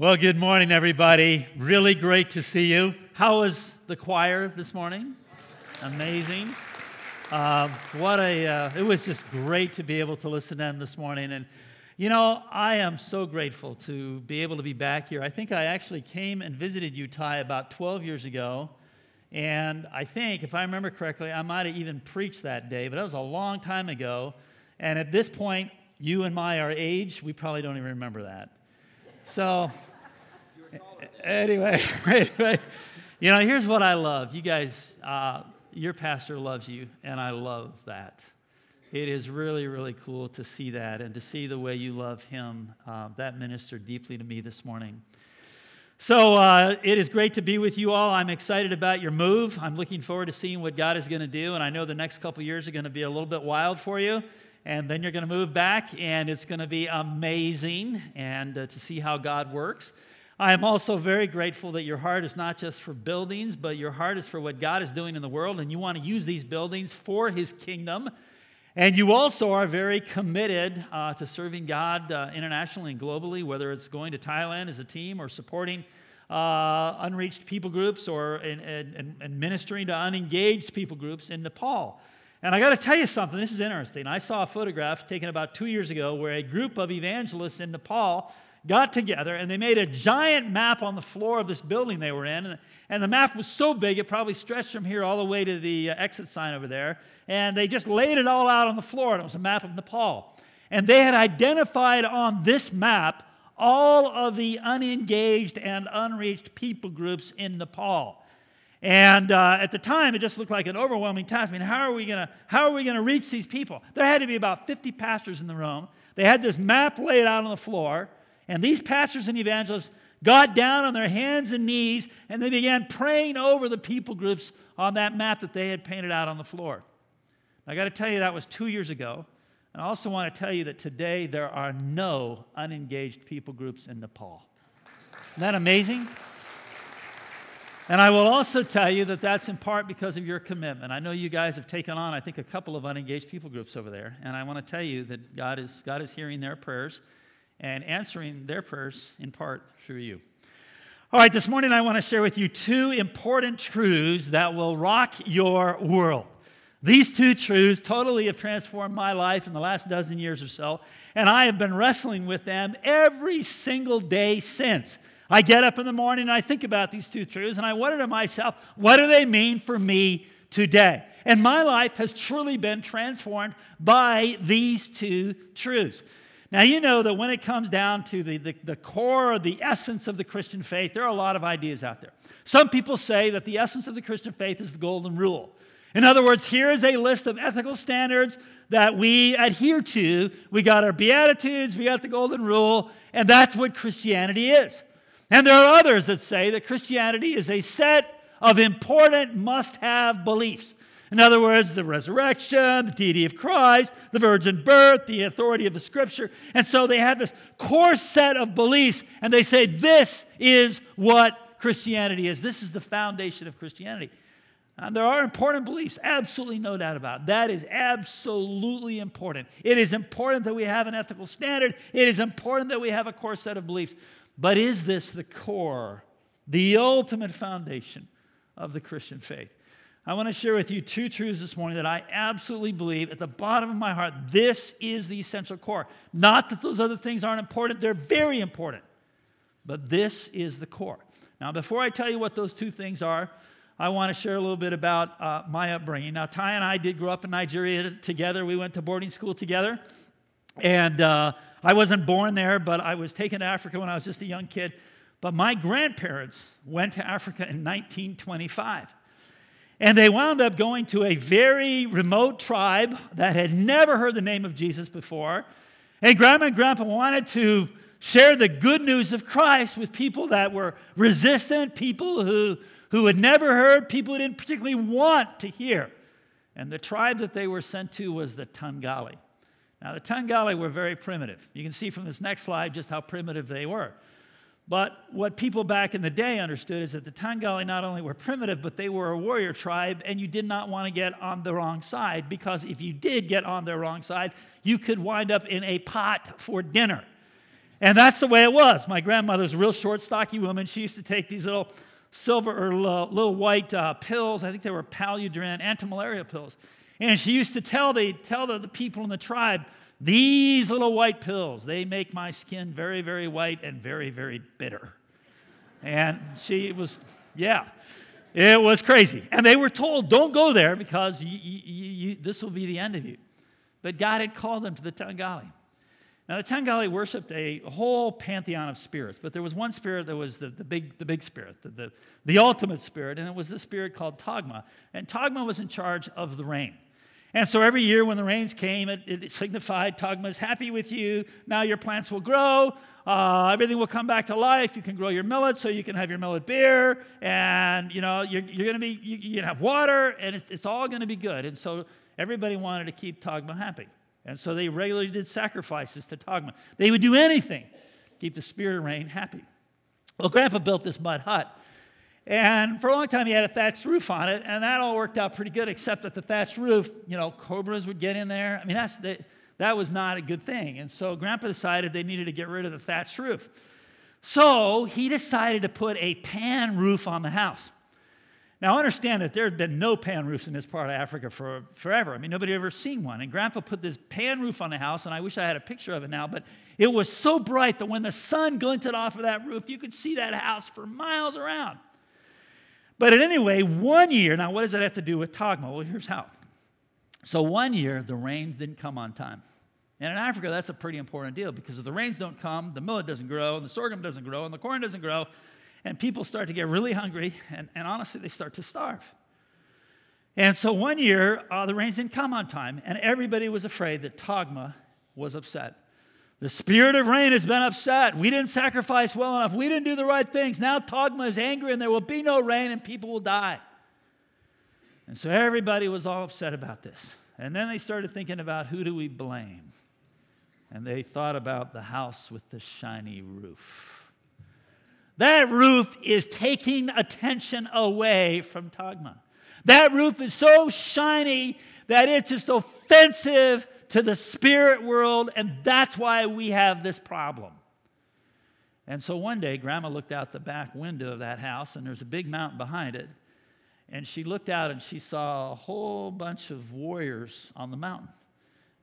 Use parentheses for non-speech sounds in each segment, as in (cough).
Well, good morning, everybody. Really great to see you. How was the choir this morning? Amazing. Uh, what a, uh, it was just great to be able to listen to them this morning. And, you know, I am so grateful to be able to be back here. I think I actually came and visited Utah about 12 years ago. And I think, if I remember correctly, I might have even preached that day, but that was a long time ago. And at this point, you and my are age, we probably don't even remember that. So, anyway, (laughs) anyway, you know, here's what I love. You guys, uh, your pastor loves you, and I love that. It is really, really cool to see that and to see the way you love him. Uh, that ministered deeply to me this morning. So uh, it is great to be with you all. I'm excited about your move. I'm looking forward to seeing what God is going to do, and I know the next couple years are going to be a little bit wild for you and then you're going to move back, and it's going to be amazing and uh, to see how God works. I am also very grateful that your heart is not just for buildings, but your heart is for what God is doing in the world, and you want to use these buildings for His kingdom. And you also are very committed uh, to serving God uh, internationally and globally, whether it's going to Thailand as a team or supporting uh, unreached people groups or and, and, and ministering to unengaged people groups in Nepal. And I got to tell you something, this is interesting. I saw a photograph taken about two years ago where a group of evangelists in Nepal got together and they made a giant map on the floor of this building they were in. And the map was so big, it probably stretched from here all the way to the uh, exit sign over there. And they just laid it all out on the floor, and it was a map of Nepal. And they had identified on this map all of the unengaged and unreached people groups in Nepal. And uh, at the time, it just looked like an overwhelming task. I mean, how are we going to how are we going to reach these people? There had to be about 50 pastors in the room. They had this map laid out on the floor, and these pastors and evangelists got down on their hands and knees, and they began praying over the people groups on that map that they had painted out on the floor. I got to tell you, that was two years ago. And I also want to tell you that today there are no unengaged people groups in Nepal. Isn't that amazing? And I will also tell you that that's in part because of your commitment. I know you guys have taken on, I think, a couple of unengaged people groups over there. And I want to tell you that God is, God is hearing their prayers and answering their prayers in part through you. All right, this morning I want to share with you two important truths that will rock your world. These two truths totally have transformed my life in the last dozen years or so, and I have been wrestling with them every single day since. I get up in the morning and I think about these two truths and I wonder to myself, what do they mean for me today? And my life has truly been transformed by these two truths. Now, you know that when it comes down to the, the, the core, the essence of the Christian faith, there are a lot of ideas out there. Some people say that the essence of the Christian faith is the golden rule. In other words, here is a list of ethical standards that we adhere to. We got our Beatitudes, we got the golden rule, and that's what Christianity is. And there are others that say that Christianity is a set of important must have beliefs. In other words, the resurrection, the deity of Christ, the virgin birth, the authority of the scripture. And so they have this core set of beliefs, and they say this is what Christianity is. This is the foundation of Christianity. And there are important beliefs, absolutely no doubt about. That is absolutely important. It is important that we have an ethical standard. It is important that we have a core set of beliefs. But is this the core, the ultimate foundation of the Christian faith? I want to share with you two truths this morning that I absolutely believe at the bottom of my heart. This is the essential core. Not that those other things aren't important, they're very important. But this is the core. Now, before I tell you what those two things are, I want to share a little bit about uh, my upbringing. Now, Ty and I did grow up in Nigeria together. We went to boarding school together. And uh, I wasn't born there, but I was taken to Africa when I was just a young kid. But my grandparents went to Africa in 1925. And they wound up going to a very remote tribe that had never heard the name of Jesus before. And grandma and grandpa wanted to share the good news of Christ with people that were resistant, people who, who had never heard, people who didn't particularly want to hear. And the tribe that they were sent to was the Tangali. Now, the Tangali were very primitive. You can see from this next slide just how primitive they were. But what people back in the day understood is that the Tangali not only were primitive, but they were a warrior tribe, and you did not want to get on the wrong side because if you did get on the wrong side, you could wind up in a pot for dinner. And that's the way it was. My grandmother's a real short, stocky woman. She used to take these little silver or little white uh, pills. I think they were Paludrine, anti-malaria pills. And she used to tell the, tell the, the people in the tribe, these little white pills, they make my skin very, very white and very, very bitter. And she was, yeah, it was crazy. And they were told, don't go there because you, you, you, this will be the end of you. But God had called them to the Tangali. Now, the Tangali worshipped a whole pantheon of spirits, but there was one spirit that was the, the, big, the big spirit, the, the, the ultimate spirit, and it was the spirit called Tagma. And Tagma was in charge of the rain. And so every year when the rains came, it, it signified Tagma is happy with you. Now your plants will grow. Uh, everything will come back to life. You can grow your millet so you can have your millet beer. And, you know, you're, you're going to be, you, you can have water, and it's, it's all going to be good. And so everybody wanted to keep Tagma happy. And so they regularly did sacrifices to Tagma. They would do anything to keep the spirit of rain happy. Well, Grandpa built this mud hut. And for a long time, he had a thatched roof on it, and that all worked out pretty good, except that the thatched roof, you know, cobras would get in there. I mean, that's the, that was not a good thing. And so Grandpa decided they needed to get rid of the thatched roof. So he decided to put a pan roof on the house. Now, understand that there had been no pan roofs in this part of Africa for forever. I mean, nobody had ever seen one. And Grandpa put this pan roof on the house, and I wish I had a picture of it now, but it was so bright that when the sun glinted off of that roof, you could see that house for miles around. But anyway, one year, now what does that have to do with Tagma? Well, here's how. So one year, the rains didn't come on time. And in Africa, that's a pretty important deal because if the rains don't come, the millet doesn't grow, and the sorghum doesn't grow, and the corn doesn't grow, and people start to get really hungry, and, and honestly, they start to starve. And so one year, uh, the rains didn't come on time, and everybody was afraid that Tagma was upset. The spirit of rain has been upset. We didn't sacrifice well enough. We didn't do the right things. Now Tagma is angry, and there will be no rain, and people will die. And so everybody was all upset about this. And then they started thinking about who do we blame? And they thought about the house with the shiny roof. That roof is taking attention away from Tagma. That roof is so shiny that it's just offensive to the spirit world, and that's why we have this problem. And so one day, Grandma looked out the back window of that house, and there's a big mountain behind it. And she looked out and she saw a whole bunch of warriors on the mountain.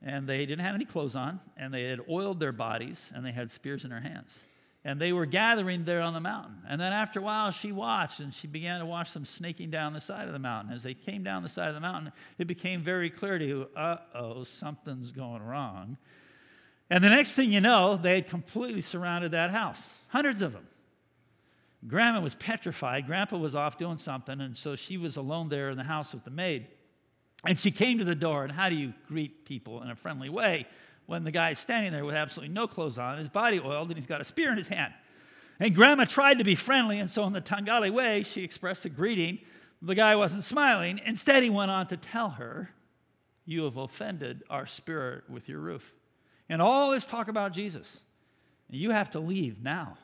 And they didn't have any clothes on, and they had oiled their bodies, and they had spears in their hands and they were gathering there on the mountain. And then after a while, she watched and she began to watch them snaking down the side of the mountain. As they came down the side of the mountain, it became very clear to you uh oh, something's going wrong. And the next thing you know, they had completely surrounded that house, hundreds of them. Grandma was petrified. Grandpa was off doing something, and so she was alone there in the house with the maid. And she came to the door, and how do you greet people in a friendly way? When the guy is standing there with absolutely no clothes on, his body oiled, and he's got a spear in his hand. And Grandma tried to be friendly, and so in the Tangali way, she expressed a greeting. The guy wasn't smiling. Instead, he went on to tell her, You have offended our spirit with your roof. And all this talk about Jesus. You have to leave now.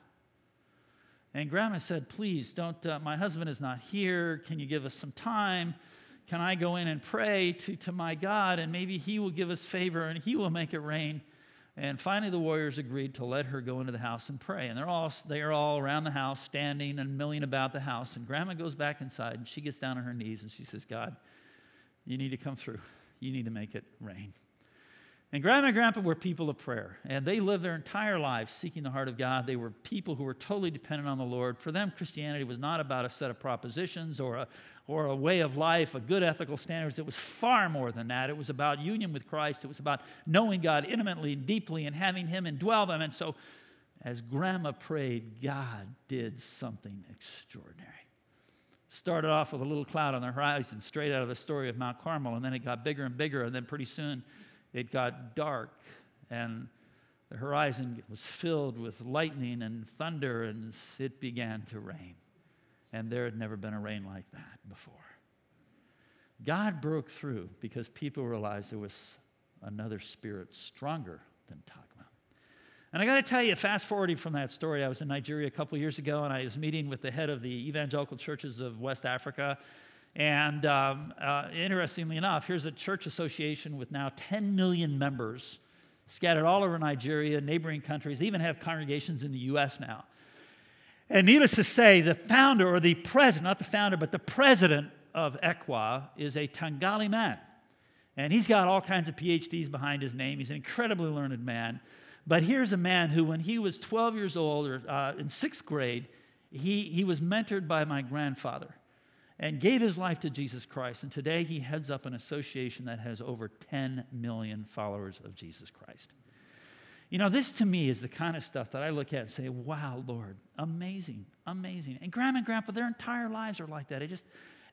And Grandma said, Please don't, uh, my husband is not here. Can you give us some time? Can I go in and pray to, to my God and maybe He will give us favor and He will make it rain? And finally, the warriors agreed to let her go into the house and pray. And they're all, they are all around the house, standing and milling about the house. And Grandma goes back inside and she gets down on her knees and she says, God, you need to come through. You need to make it rain. And Grandma and Grandpa were people of prayer, and they lived their entire lives seeking the heart of God. They were people who were totally dependent on the Lord. For them, Christianity was not about a set of propositions or a, or a way of life, a good ethical standards. It was far more than that. It was about union with Christ. It was about knowing God intimately and deeply and having Him indwell them. And so, as Grandma prayed, God did something extraordinary. Started off with a little cloud on the horizon, straight out of the story of Mount Carmel, and then it got bigger and bigger, and then pretty soon it got dark, and the horizon was filled with lightning and thunder, and it began to rain and there had never been a rain like that before. God broke through because people realized there was another spirit stronger than Tagma. And I got to tell you, fast forwarding from that story, I was in Nigeria a couple years ago and I was meeting with the head of the evangelical churches of West Africa. And um, uh, interestingly enough, here's a church association with now 10 million members scattered all over Nigeria, neighboring countries, they even have congregations in the U.S. now. And needless to say, the founder or the president, not the founder, but the president of ECWA is a Tangali man. And he's got all kinds of PhDs behind his name. He's an incredibly learned man. But here's a man who, when he was 12 years old or uh, in sixth grade, he, he was mentored by my grandfather and gave his life to Jesus Christ. And today he heads up an association that has over 10 million followers of Jesus Christ. You know, this to me is the kind of stuff that I look at and say, wow, Lord, amazing, amazing. And grandma and grandpa, their entire lives are like that. I just,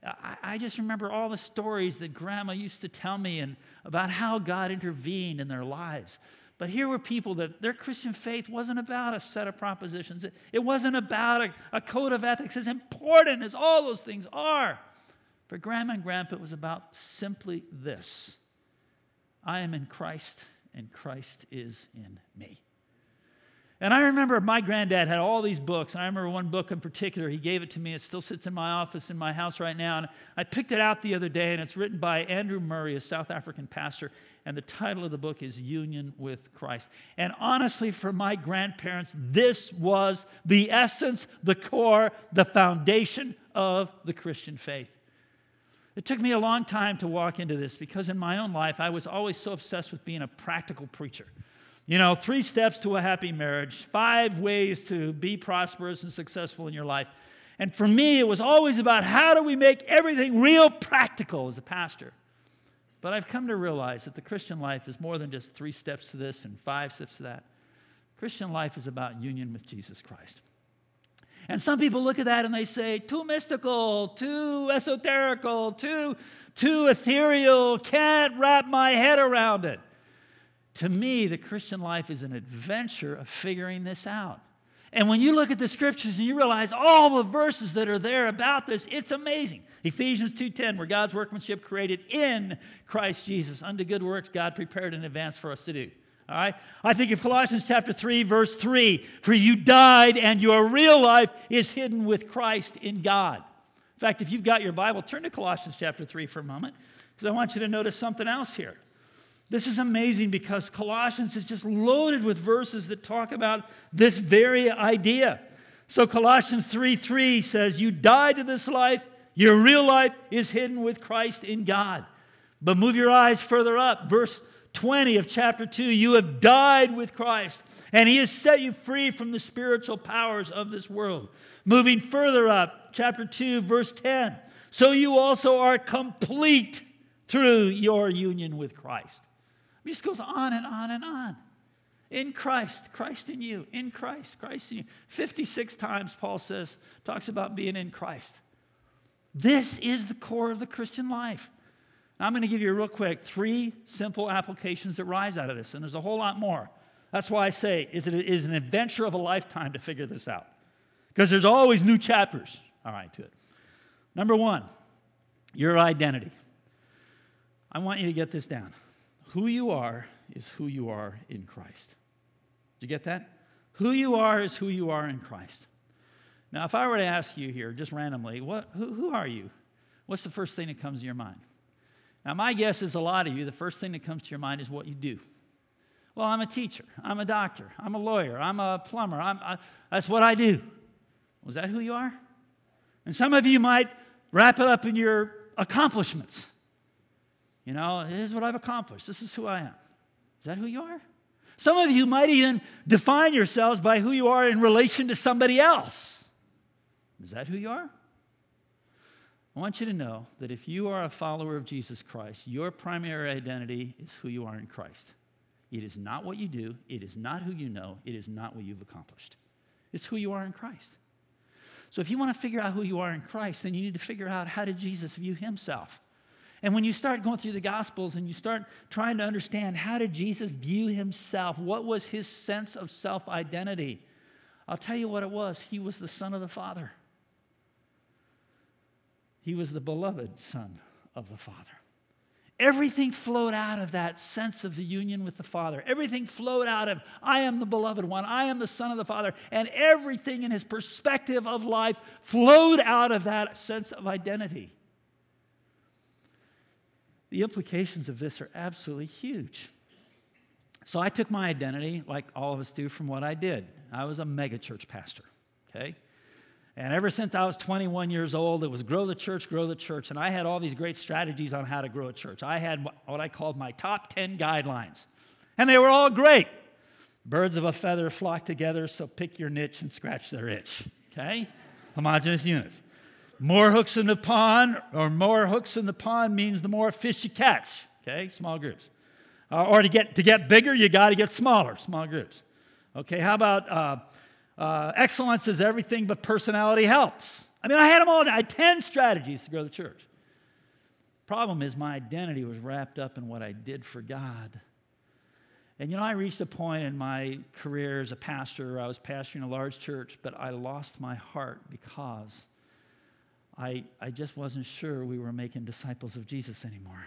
I, I just remember all the stories that grandma used to tell me and about how God intervened in their lives. But here were people that their Christian faith wasn't about a set of propositions. It, it wasn't about a, a code of ethics, as important as all those things are. For Grandma and Grandpa, it was about simply this I am in Christ, and Christ is in me. And I remember my granddad had all these books. I remember one book in particular, he gave it to me. It still sits in my office in my house right now. And I picked it out the other day, and it's written by Andrew Murray, a South African pastor. And the title of the book is Union with Christ. And honestly, for my grandparents, this was the essence, the core, the foundation of the Christian faith. It took me a long time to walk into this because in my own life, I was always so obsessed with being a practical preacher. You know, three steps to a happy marriage, five ways to be prosperous and successful in your life. And for me, it was always about how do we make everything real practical as a pastor. But I've come to realize that the Christian life is more than just three steps to this and five steps to that. Christian life is about union with Jesus Christ. And some people look at that and they say, too mystical, too esoterical, too, too ethereal, can't wrap my head around it. To me, the Christian life is an adventure of figuring this out. And when you look at the scriptures and you realize all the verses that are there about this, it's amazing. Ephesians 2:10, where God's workmanship created in Christ Jesus unto good works God prepared in advance for us to do. All right? I think of Colossians chapter 3, verse 3, for you died and your real life is hidden with Christ in God. In fact, if you've got your Bible, turn to Colossians chapter 3 for a moment, because I want you to notice something else here. This is amazing because Colossians is just loaded with verses that talk about this very idea. So Colossians 3 3 says, You died to this life, your real life is hidden with Christ in God. But move your eyes further up, verse 20 of chapter 2 You have died with Christ, and He has set you free from the spiritual powers of this world. Moving further up, chapter 2, verse 10 So you also are complete through your union with Christ. It just goes on and on and on. In Christ, Christ in you, in Christ, Christ in you. 56 times Paul says, talks about being in Christ. This is the core of the Christian life. I'm going to give you real quick three simple applications that rise out of this, and there's a whole lot more. That's why I say is it is an adventure of a lifetime to figure this out. Because there's always new chapters, all right, to it. Number one, your identity. I want you to get this down. Who you are is who you are in Christ. Did you get that? Who you are is who you are in Christ. Now, if I were to ask you here, just randomly, what, who, who are you? What's the first thing that comes to your mind? Now, my guess is a lot of you, the first thing that comes to your mind is what you do. Well, I'm a teacher, I'm a doctor, I'm a lawyer, I'm a plumber, I'm, I, that's what I do. Was that who you are? And some of you might wrap it up in your accomplishments. You know, this is what I've accomplished. This is who I am. Is that who you are? Some of you might even define yourselves by who you are in relation to somebody else. Is that who you are? I want you to know that if you are a follower of Jesus Christ, your primary identity is who you are in Christ. It is not what you do, it is not who you know, it is not what you've accomplished. It's who you are in Christ. So if you want to figure out who you are in Christ, then you need to figure out how did Jesus view himself? And when you start going through the Gospels and you start trying to understand how did Jesus view himself, what was his sense of self identity, I'll tell you what it was. He was the Son of the Father, he was the beloved Son of the Father. Everything flowed out of that sense of the union with the Father. Everything flowed out of, I am the beloved one, I am the Son of the Father. And everything in his perspective of life flowed out of that sense of identity. The implications of this are absolutely huge. So I took my identity, like all of us do, from what I did. I was a megachurch pastor, okay? And ever since I was 21 years old, it was grow the church, grow the church. And I had all these great strategies on how to grow a church. I had what I called my top 10 guidelines, and they were all great. Birds of a feather flock together, so pick your niche and scratch their itch. Okay? Homogeneous units. More hooks in the pond, or more hooks in the pond means the more fish you catch. Okay? Small groups. Uh, or to get, to get bigger, you got to get smaller, small groups. Okay? How about uh, uh, excellence is everything, but personality helps. I mean, I had them all. I had 10 strategies to grow the church. Problem is, my identity was wrapped up in what I did for God. And you know, I reached a point in my career as a pastor, I was pastoring a large church, but I lost my heart because I, I just wasn't sure we were making disciples of Jesus anymore.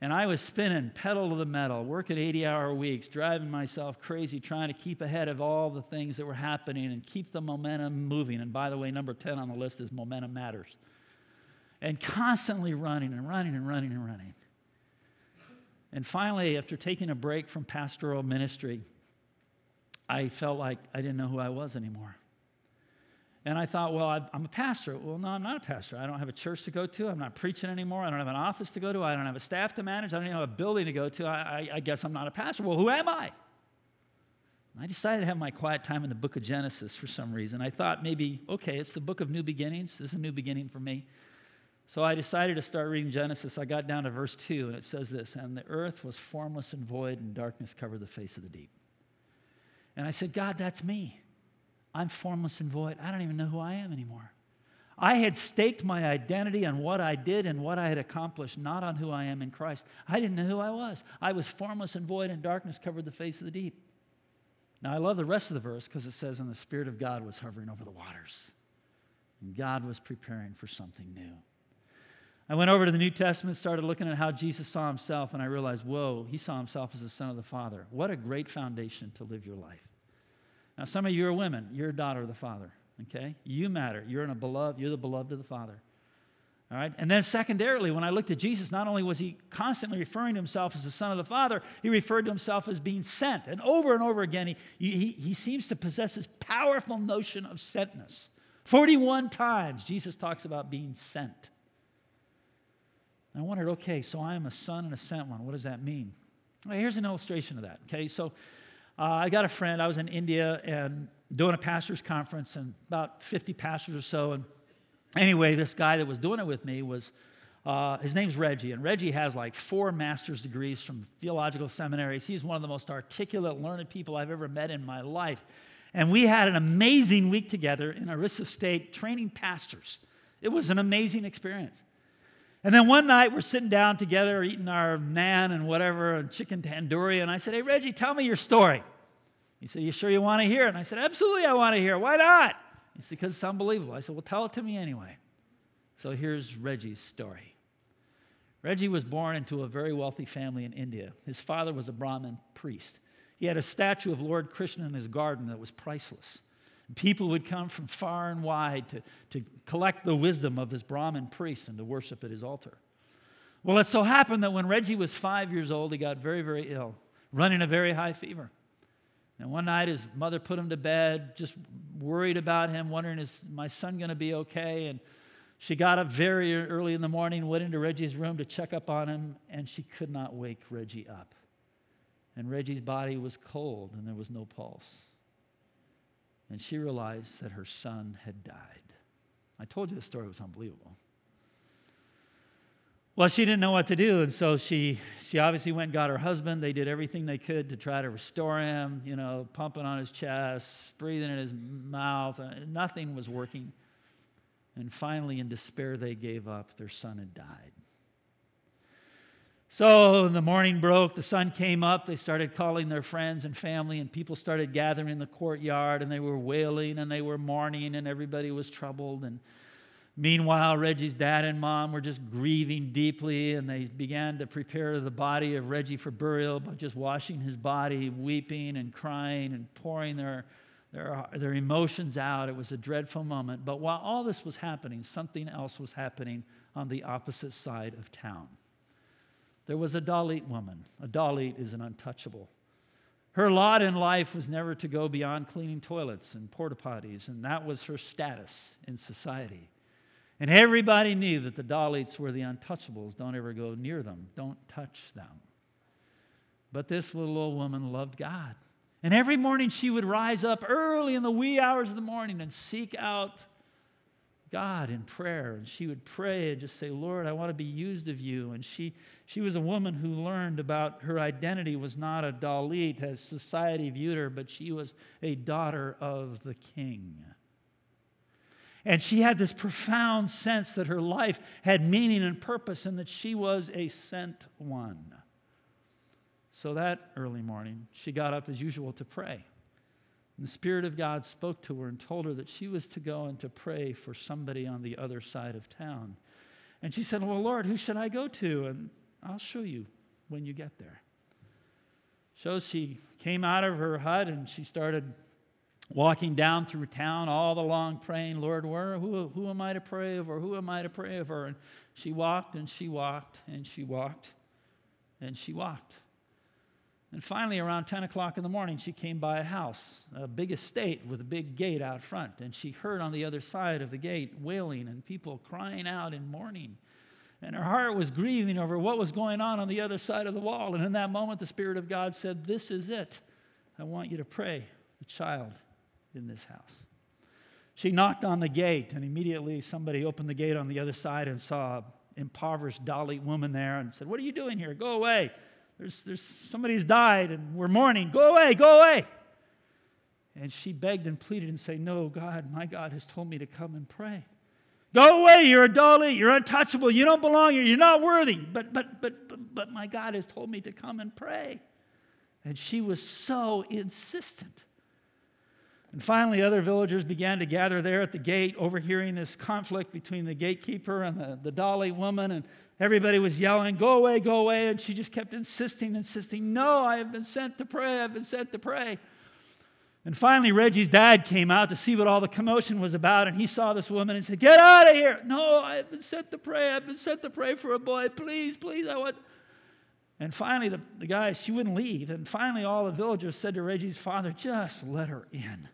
And I was spinning pedal to the metal, working 80 hour weeks, driving myself crazy, trying to keep ahead of all the things that were happening and keep the momentum moving. And by the way, number 10 on the list is momentum matters. And constantly running and running and running and running. And finally, after taking a break from pastoral ministry, I felt like I didn't know who I was anymore. And I thought, well, I'm a pastor. Well, no, I'm not a pastor. I don't have a church to go to. I'm not preaching anymore. I don't have an office to go to. I don't have a staff to manage. I don't even have a building to go to. I, I, I guess I'm not a pastor. Well, who am I? I decided to have my quiet time in the book of Genesis for some reason. I thought maybe, okay, it's the book of new beginnings. This is a new beginning for me. So I decided to start reading Genesis. I got down to verse 2, and it says this And the earth was formless and void, and darkness covered the face of the deep. And I said, God, that's me. I'm formless and void. I don't even know who I am anymore. I had staked my identity on what I did and what I had accomplished, not on who I am in Christ. I didn't know who I was. I was formless and void, and darkness covered the face of the deep. Now, I love the rest of the verse because it says, And the Spirit of God was hovering over the waters, and God was preparing for something new. I went over to the New Testament, started looking at how Jesus saw himself, and I realized, whoa, he saw himself as the Son of the Father. What a great foundation to live your life. Now, some of you are women. You're a daughter of the Father, okay? You matter. You're in a beloved, you're the beloved of the Father. All right? And then, secondarily, when I looked at Jesus, not only was he constantly referring to himself as the Son of the Father, he referred to himself as being sent. And over and over again, he, he, he seems to possess this powerful notion of sentness. 41 times, Jesus talks about being sent. I wondered, okay, so I am a son and a sent one. What does that mean? Well, here's an illustration of that. Okay, so uh, I got a friend. I was in India and doing a pastor's conference, and about 50 pastors or so. And anyway, this guy that was doing it with me was uh, his name's Reggie, and Reggie has like four master's degrees from theological seminaries. He's one of the most articulate, learned people I've ever met in my life. And we had an amazing week together in Orissa State training pastors. It was an amazing experience. And then one night we're sitting down together eating our naan and whatever and chicken tandoori. And I said, Hey, Reggie, tell me your story. He said, You sure you want to hear it? And I said, Absolutely, I want to hear it. Why not? He said, Because it's unbelievable. I said, Well, tell it to me anyway. So here's Reggie's story. Reggie was born into a very wealthy family in India. His father was a Brahmin priest. He had a statue of Lord Krishna in his garden that was priceless. People would come from far and wide to, to collect the wisdom of this Brahmin priest and to worship at his altar. Well, it so happened that when Reggie was five years old, he got very, very ill, running a very high fever. And one night his mother put him to bed, just worried about him, wondering, is my son going to be okay? And she got up very early in the morning, went into Reggie's room to check up on him, and she could not wake Reggie up. And Reggie's body was cold and there was no pulse and she realized that her son had died. I told you the story was unbelievable. Well, she didn't know what to do, and so she, she obviously went and got her husband. They did everything they could to try to restore him, you know, pumping on his chest, breathing in his mouth. Nothing was working. And finally, in despair, they gave up. Their son had died. So the morning broke, the sun came up, they started calling their friends and family, and people started gathering in the courtyard, and they were wailing and they were mourning, and everybody was troubled. And meanwhile, Reggie's dad and mom were just grieving deeply, and they began to prepare the body of Reggie for burial by just washing his body, weeping and crying and pouring their, their, their emotions out. It was a dreadful moment. But while all this was happening, something else was happening on the opposite side of town. There was a Dalit woman. A Dalit is an untouchable. Her lot in life was never to go beyond cleaning toilets and porta potties, and that was her status in society. And everybody knew that the Dalits were the untouchables. Don't ever go near them, don't touch them. But this little old woman loved God. And every morning she would rise up early in the wee hours of the morning and seek out God in prayer. And she would pray and just say, Lord, I want to be used of you. And she, she was a woman who learned about her identity was not a Dalit as society viewed her, but she was a daughter of the king. And she had this profound sense that her life had meaning and purpose and that she was a sent one. So that early morning, she got up as usual to pray. And the Spirit of God spoke to her and told her that she was to go and to pray for somebody on the other side of town. And she said, Well, Lord, who should I go to? And I'll show you when you get there. So she came out of her hut and she started walking down through town all the long praying, Lord, where, who, who am I to pray over? Who am I to pray over? And she walked and she walked and she walked and she walked. And finally, around 10 o'clock in the morning, she came by a house, a big estate with a big gate out front. And she heard on the other side of the gate wailing and people crying out in mourning. And her heart was grieving over what was going on on the other side of the wall. And in that moment, the Spirit of God said, This is it. I want you to pray the child in this house. She knocked on the gate, and immediately somebody opened the gate on the other side and saw an impoverished Dalit woman there and said, What are you doing here? Go away. There's, there's somebody's died and we're mourning. Go away, go away. And she begged and pleaded and said, No, God, my God has told me to come and pray. Go away, you're a Dalit, you're untouchable, you don't belong here, you're not worthy. But, but, but, but, but my God has told me to come and pray. And she was so insistent. And finally, other villagers began to gather there at the gate, overhearing this conflict between the gatekeeper and the, the Dalit woman. And everybody was yelling, Go away, go away. And she just kept insisting, insisting, No, I have been sent to pray, I've been sent to pray. And finally, Reggie's dad came out to see what all the commotion was about, and he saw this woman and said, Get out of here. No, I've been sent to pray. I've been sent to pray for a boy. Please, please, I want. And finally, the, the guy, she wouldn't leave. And finally, all the villagers said to Reggie's father, Just let her in.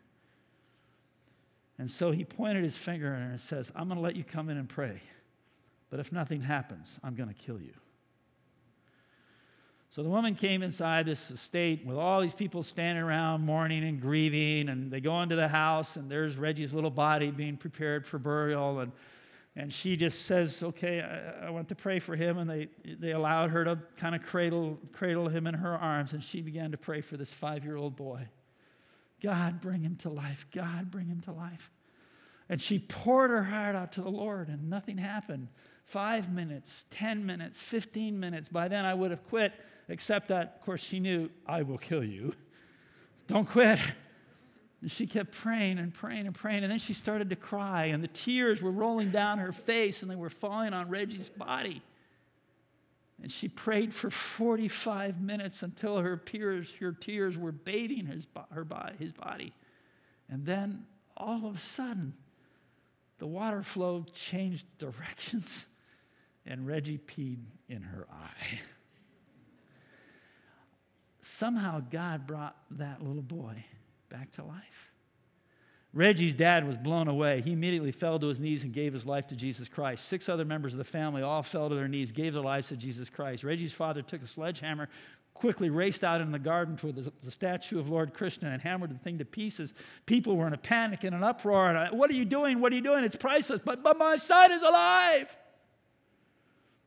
And so he pointed his finger and says, I'm going to let you come in and pray. But if nothing happens, I'm going to kill you. So the woman came inside this estate with all these people standing around mourning and grieving. And they go into the house, and there's Reggie's little body being prepared for burial. And, and she just says, Okay, I, I want to pray for him. And they, they allowed her to kind of cradle, cradle him in her arms. And she began to pray for this five year old boy. God, bring him to life. God, bring him to life. And she poured her heart out to the Lord, and nothing happened. Five minutes, 10 minutes, 15 minutes. By then, I would have quit, except that, of course, she knew, I will kill you. Don't quit. And she kept praying and praying and praying. And then she started to cry, and the tears were rolling down her face, and they were falling on Reggie's body. And she prayed for 45 minutes until her tears, her tears were bathing his, her his body. And then all of a sudden, the water flow changed directions, and Reggie peed in her eye. Somehow, God brought that little boy back to life. Reggie's dad was blown away. He immediately fell to his knees and gave his life to Jesus Christ. Six other members of the family all fell to their knees, gave their lives to Jesus Christ. Reggie's father took a sledgehammer, quickly raced out in the garden to the, the statue of Lord Krishna and hammered the thing to pieces. People were in a panic and an uproar. And I, what are you doing? What are you doing? It's priceless. But, but my son is alive.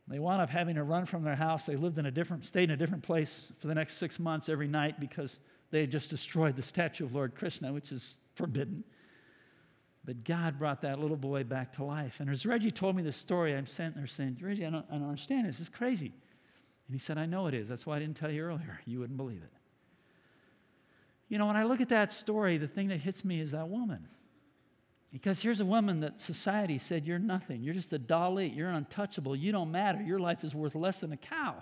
They wound up having to run from their house. They lived in a different, stayed in a different place for the next six months every night because they had just destroyed the statue of Lord Krishna, which is forbidden. But God brought that little boy back to life. And as Reggie told me this story, I'm sitting there saying, Reggie, I don't, I don't understand. This This is crazy. And he said, I know it is. That's why I didn't tell you earlier. You wouldn't believe it. You know, when I look at that story, the thing that hits me is that woman. Because here's a woman that society said, You're nothing. You're just a Dalit. You're untouchable. You don't matter. Your life is worth less than a cow.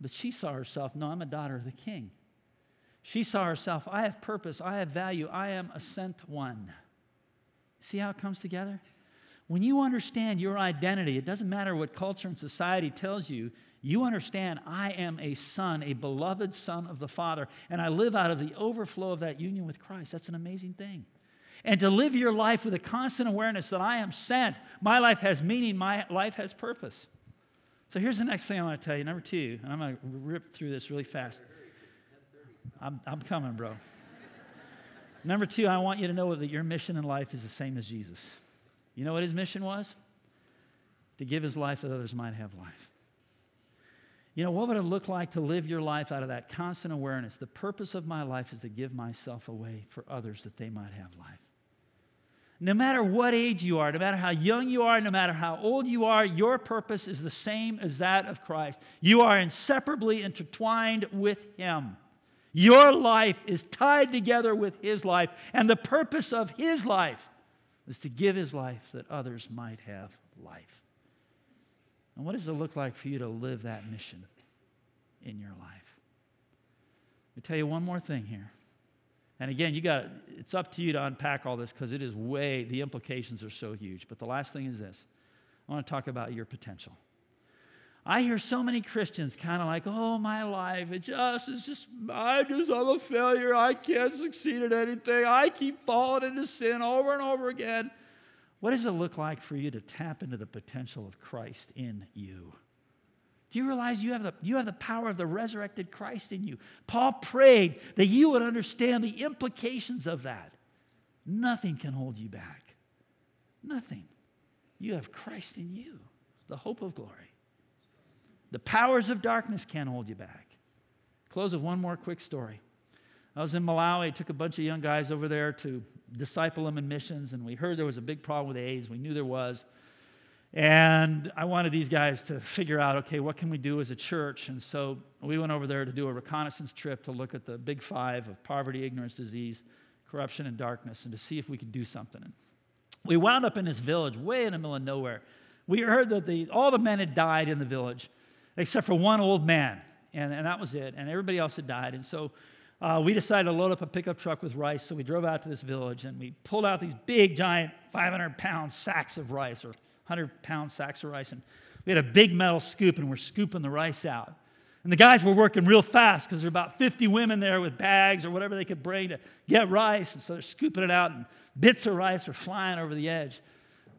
But she saw herself, No, I'm a daughter of the king. She saw herself, I have purpose. I have value. I am a sent one. See how it comes together? When you understand your identity, it doesn't matter what culture and society tells you, you understand I am a son, a beloved son of the Father, and I live out of the overflow of that union with Christ. That's an amazing thing. And to live your life with a constant awareness that I am sent, my life has meaning, my life has purpose. So here's the next thing I want to tell you. Number two, and I'm going to rip through this really fast. I'm, I'm coming, bro. Number two, I want you to know that your mission in life is the same as Jesus. You know what his mission was? To give his life that others might have life. You know, what would it look like to live your life out of that constant awareness? The purpose of my life is to give myself away for others that they might have life. No matter what age you are, no matter how young you are, no matter how old you are, your purpose is the same as that of Christ. You are inseparably intertwined with Him. Your life is tied together with His life, and the purpose of His life is to give His life that others might have life. And what does it look like for you to live that mission in your life? Let me tell you one more thing here. And again, you got it's up to you to unpack all this because it is way the implications are so huge. But the last thing is this. I want to talk about your potential. I hear so many Christians kind of like, oh, my life, it just is just, I just, I'm a failure. I can't succeed at anything. I keep falling into sin over and over again. What does it look like for you to tap into the potential of Christ in you? Do you realize you have, the, you have the power of the resurrected Christ in you? Paul prayed that you would understand the implications of that. Nothing can hold you back. Nothing. You have Christ in you, the hope of glory. The powers of darkness can't hold you back. Close with one more quick story. I was in Malawi, took a bunch of young guys over there to disciple them in missions, and we heard there was a big problem with AIDS. We knew there was. And I wanted these guys to figure out okay, what can we do as a church? And so we went over there to do a reconnaissance trip to look at the big five of poverty, ignorance, disease, corruption, and darkness, and to see if we could do something. And we wound up in this village way in the middle of nowhere. We heard that the, all the men had died in the village except for one old man, and, and that was it. And everybody else had died. And so uh, we decided to load up a pickup truck with rice. So we drove out to this village and we pulled out these big, giant 500 pound sacks of rice or 100 pound sacks of rice. And we had a big metal scoop and we're scooping the rice out. And the guys were working real fast because there were about 50 women there with bags or whatever they could bring to get rice. And so they're scooping it out, and bits of rice are flying over the edge.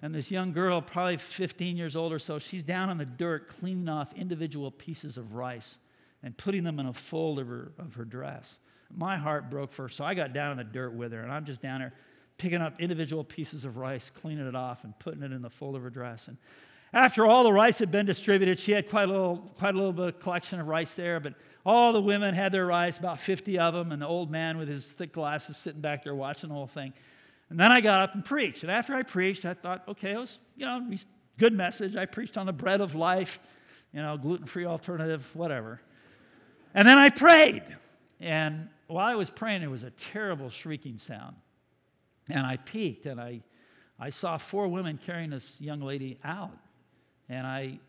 And this young girl, probably 15 years old or so, she's down in the dirt cleaning off individual pieces of rice and putting them in a fold of her, of her dress. My heart broke for her, so I got down in the dirt with her, and I'm just down there picking up individual pieces of rice, cleaning it off, and putting it in the fold of her dress. And after all the rice had been distributed, she had quite a little, quite a little bit of collection of rice there, but all the women had their rice, about 50 of them, and the old man with his thick glasses sitting back there watching the whole thing. And then I got up and preached. And after I preached, I thought, okay, it was, you know, good message. I preached on the bread of life, you know, gluten free alternative, whatever. And then I prayed. And while I was praying, it was a terrible shrieking sound. And I peeked and I, I saw four women carrying this young lady out. And I,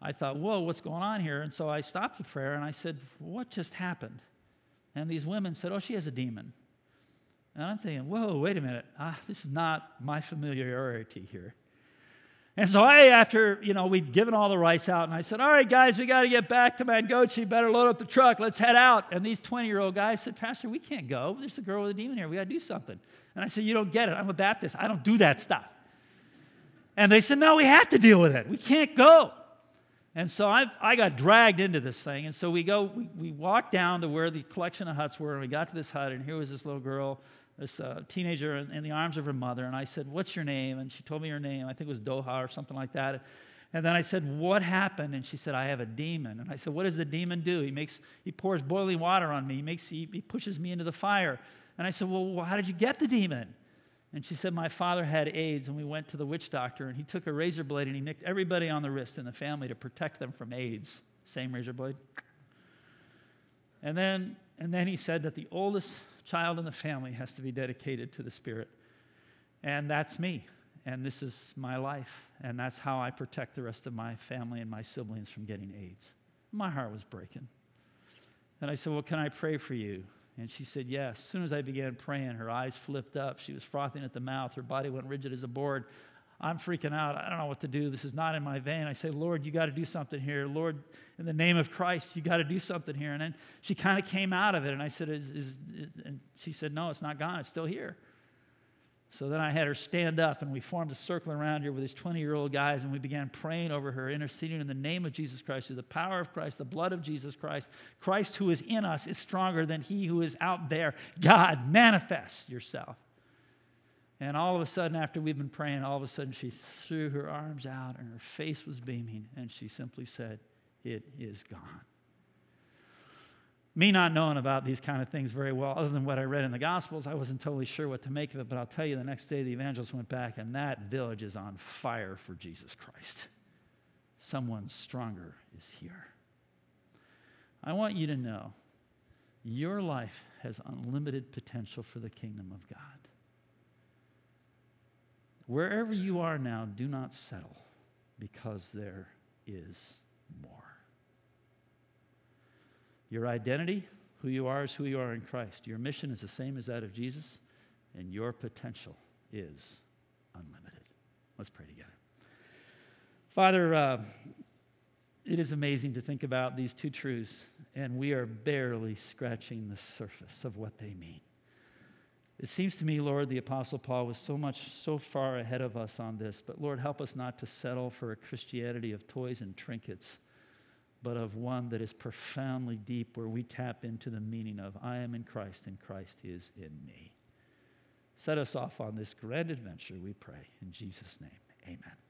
I thought, whoa, what's going on here? And so I stopped the prayer and I said, what just happened? And these women said, oh, she has a demon. And I'm thinking, whoa, wait a minute. Ah, this is not my familiarity here. And so I, after, you know, we'd given all the rice out, and I said, all right, guys, we got to get back to Mangochi. Better load up the truck. Let's head out. And these 20-year-old guys said, Pastor, we can't go. There's a girl with a demon here. We got to do something. And I said, you don't get it. I'm a Baptist. I don't do that stuff. And they said, no, we have to deal with it. We can't go. And so I, I got dragged into this thing. And so we go, we, we walked down to where the collection of huts were, and we got to this hut, and here was this little girl this uh, teenager in, in, the arms of her mother, and I said, What's your name? And she told me her name. I think it was Doha or something like that. And then I said, What happened? And she said, I have a demon. And I said, What does the demon do? He makes he pours boiling water on me. He makes he, he pushes me into the fire. And I said, Well, how did you get the demon? And she said, My father had AIDS, and we went to the witch doctor, and he took a razor blade and he nicked everybody on the wrist in the family to protect them from AIDS. Same razor blade. And then, and then he said that the oldest child in the family has to be dedicated to the Spirit. And that's me. And this is my life. And that's how I protect the rest of my family and my siblings from getting AIDS. My heart was breaking. And I said, Well, can I pray for you? And she said, Yes. As soon as I began praying, her eyes flipped up. She was frothing at the mouth. Her body went rigid as a board. I'm freaking out. I don't know what to do. This is not in my vein. I say, Lord, you got to do something here. Lord, in the name of Christ, you got to do something here. And then she kind of came out of it. And I said, is, is, is, and she said, no, it's not gone. It's still here. So then I had her stand up, and we formed a circle around her with these 20 year old guys, and we began praying over her, interceding in the name of Jesus Christ, through the power of Christ, the blood of Jesus Christ. Christ who is in us is stronger than he who is out there. God, manifest yourself. And all of a sudden, after we've been praying, all of a sudden she threw her arms out and her face was beaming, and she simply said, It is gone. Me not knowing about these kind of things very well, other than what I read in the Gospels, I wasn't totally sure what to make of it, but I'll tell you the next day the evangelist went back, and that village is on fire for Jesus Christ. Someone stronger is here. I want you to know your life has unlimited potential for the kingdom of God. Wherever you are now, do not settle because there is more. Your identity, who you are, is who you are in Christ. Your mission is the same as that of Jesus, and your potential is unlimited. Let's pray together. Father, uh, it is amazing to think about these two truths, and we are barely scratching the surface of what they mean. It seems to me, Lord, the Apostle Paul was so much, so far ahead of us on this. But Lord, help us not to settle for a Christianity of toys and trinkets, but of one that is profoundly deep, where we tap into the meaning of I am in Christ and Christ is in me. Set us off on this grand adventure, we pray. In Jesus' name, amen.